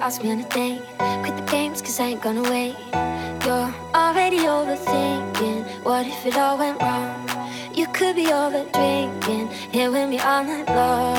ask me on a date. Quit the games, cause I ain't gonna wait. You're already overthinking. What if it all went wrong? You could be over drinking. Here with me all night long.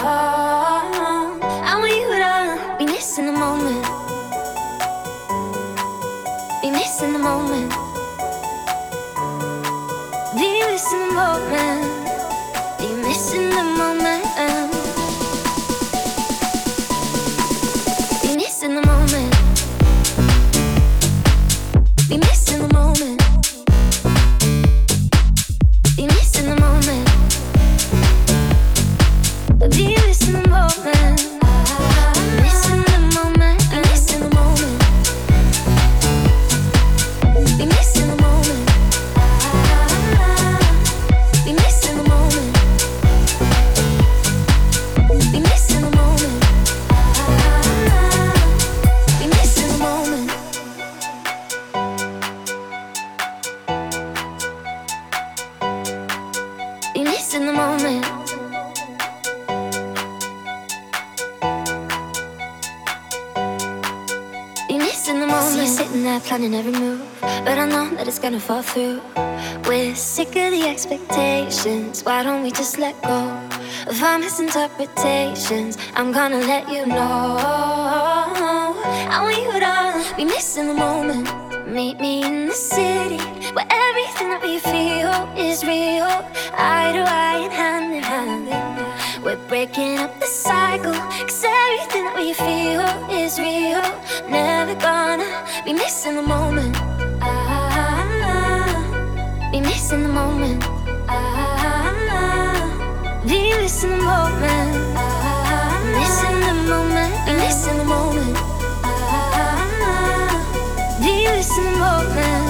Misinterpretations? I'm gonna let you know. I want you to be missing the moment. Meet me in the city where everything that we feel is real. Eye to eye and hand in hand. We're breaking up the cycle. Cause everything that we feel is real. Never gonna be missing the moment. Ah, be missing the moment. Ah, be missing the moment. Missing the moment. The moment. Be the moment.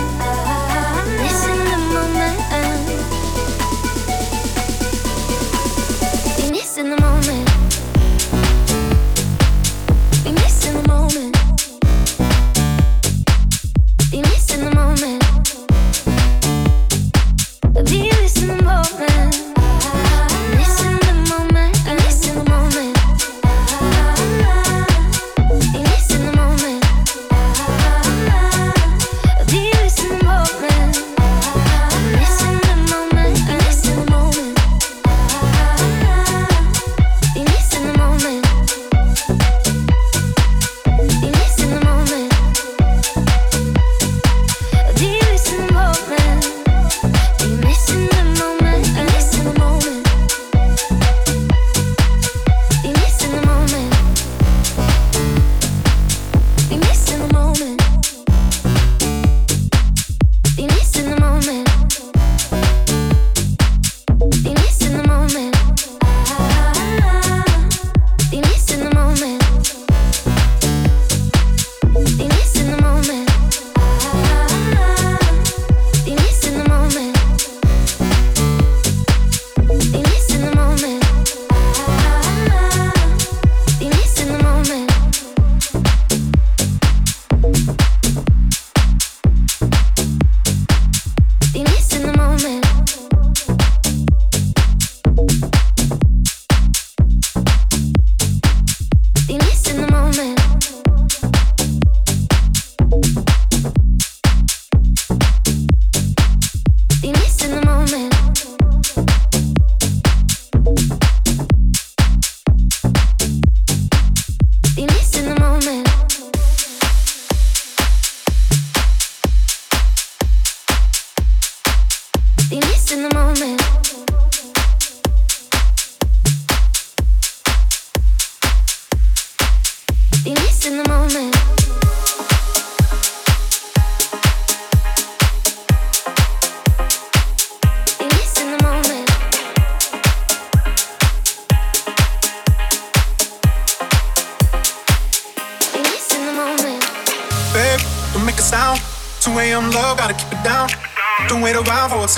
Be missing the moment.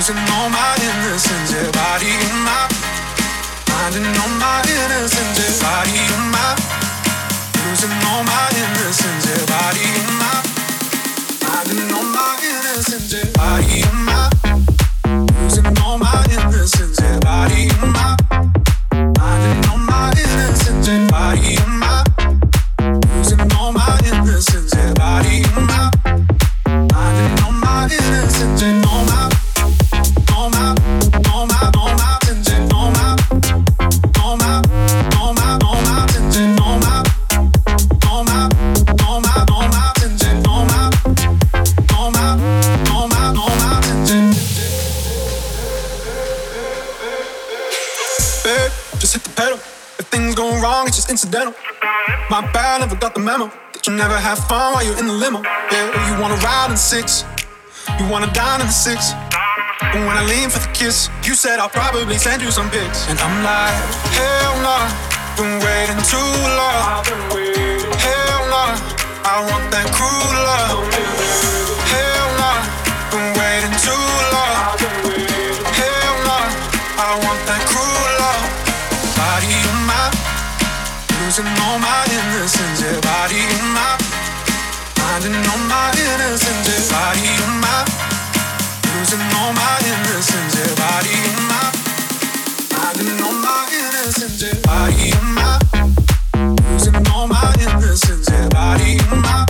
losing all my innocence. Yeah, body in my, finding all my innocence. Yeah, body on my, losing all my innocence. Yeah, body on my, finding all my innocence. Yeah, body on my, losing all my innocence. Yeah, body on my, Babe, just hit the pedal. If things go wrong, it's just incidental. My bad, never got the memo. That you never have fun while you're in the limo. Yeah, you wanna ride in the six. You wanna dine in the six. But when I lean for the kiss, you said I'll probably send you some pics. And I'm like, hell nah, been waiting too long. Hell nah, I want that cruel love. Hell nah, been waiting too long. Losing all my innocence. Yeah, body in mine, finding all my innocence. Yeah, body of mine, losing all my innocence. Yeah, body of mine, finding all my innocence. Yeah, body of mine, losing all my innocence. Yeah, body of mine,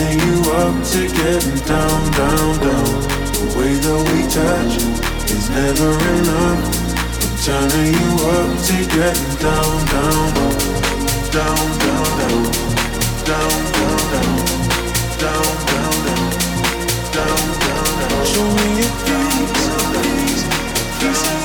Turning you up to getting down, down, down. The way that we touch is never enough. I'm turning you up to getting down, down, down, down, down, down, down, down, down, down, down, down, down, down. Show me your face, face, face.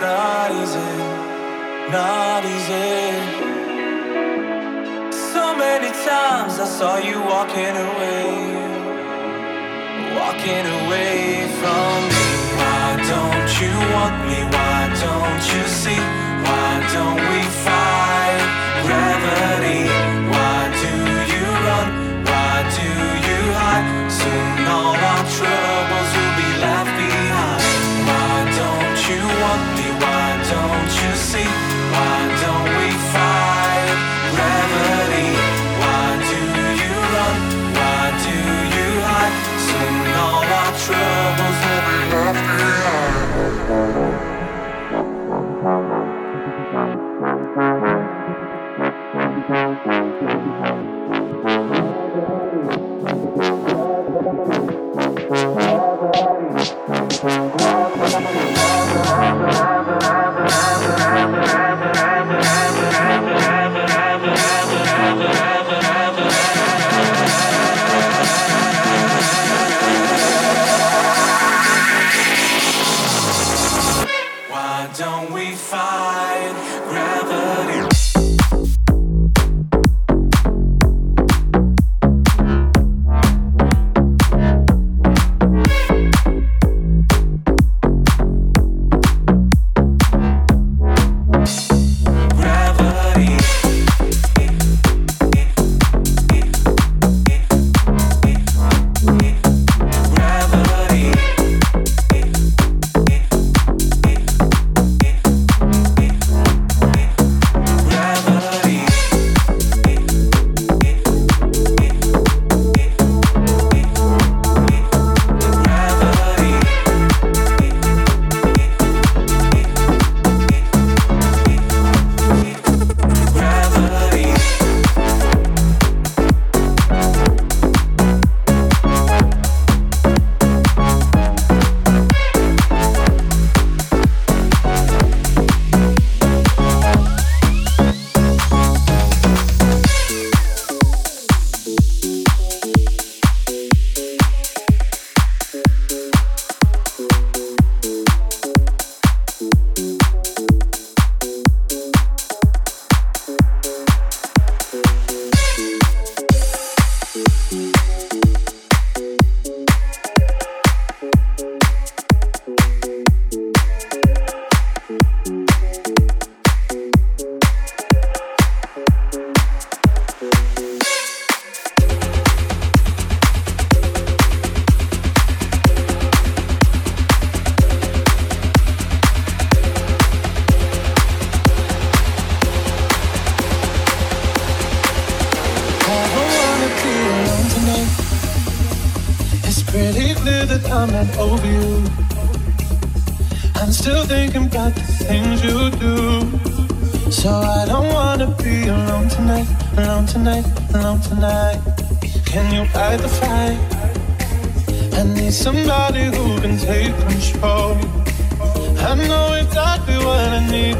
not easy, not easy. So many times I saw you walking away, walking away from me. Why don't you want me? Why don't you see? Why don't we fight gravity?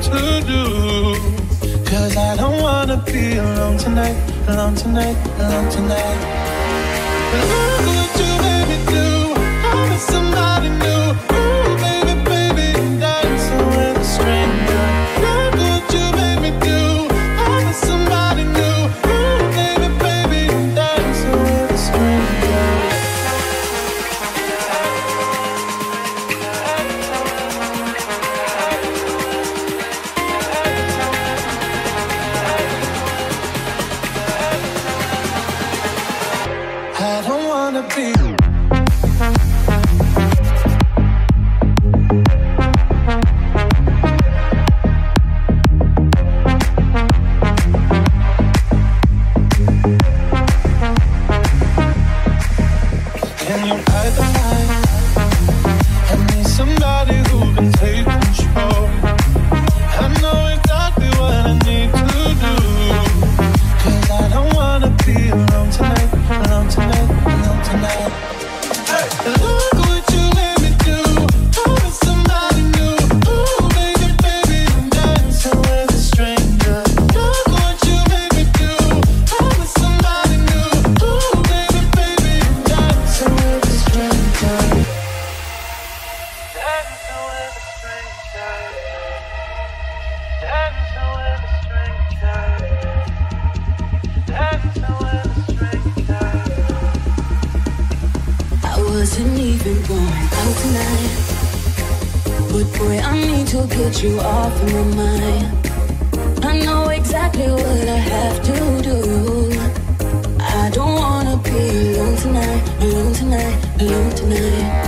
to do. Cause I don't wanna be alone tonight, alone tonight, alone tonight. Ooh, Boy, I need to get you off my mind. I know exactly what I have to do. I don't wanna be alone tonight, alone tonight, alone tonight.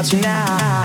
about you now.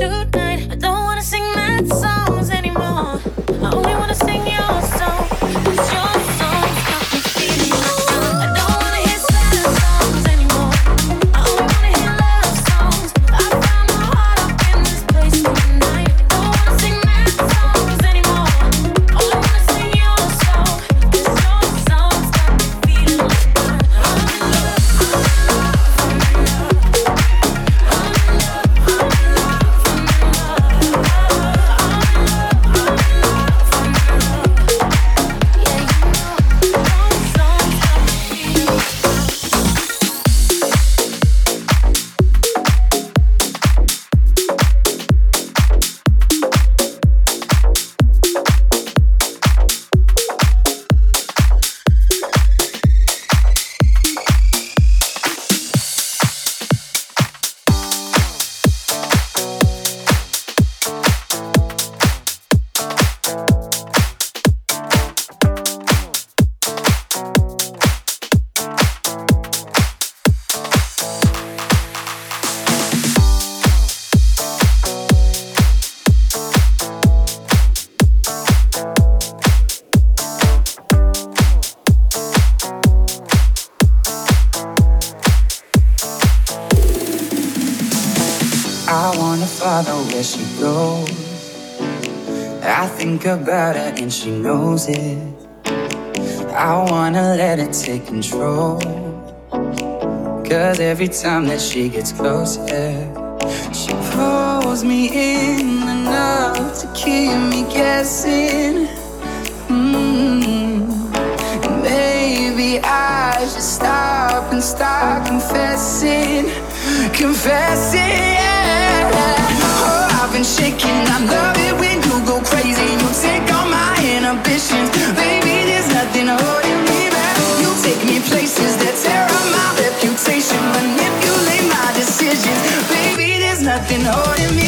Her she knows it. I wanna let it take control. Cause every time that she gets closer, she pulls me in enough to keep me guessing. Mm-hmm. Maybe I should stop and start confessing, confessing. Yeah. Oh, I've been shaking. I love baby. There's nothing holding me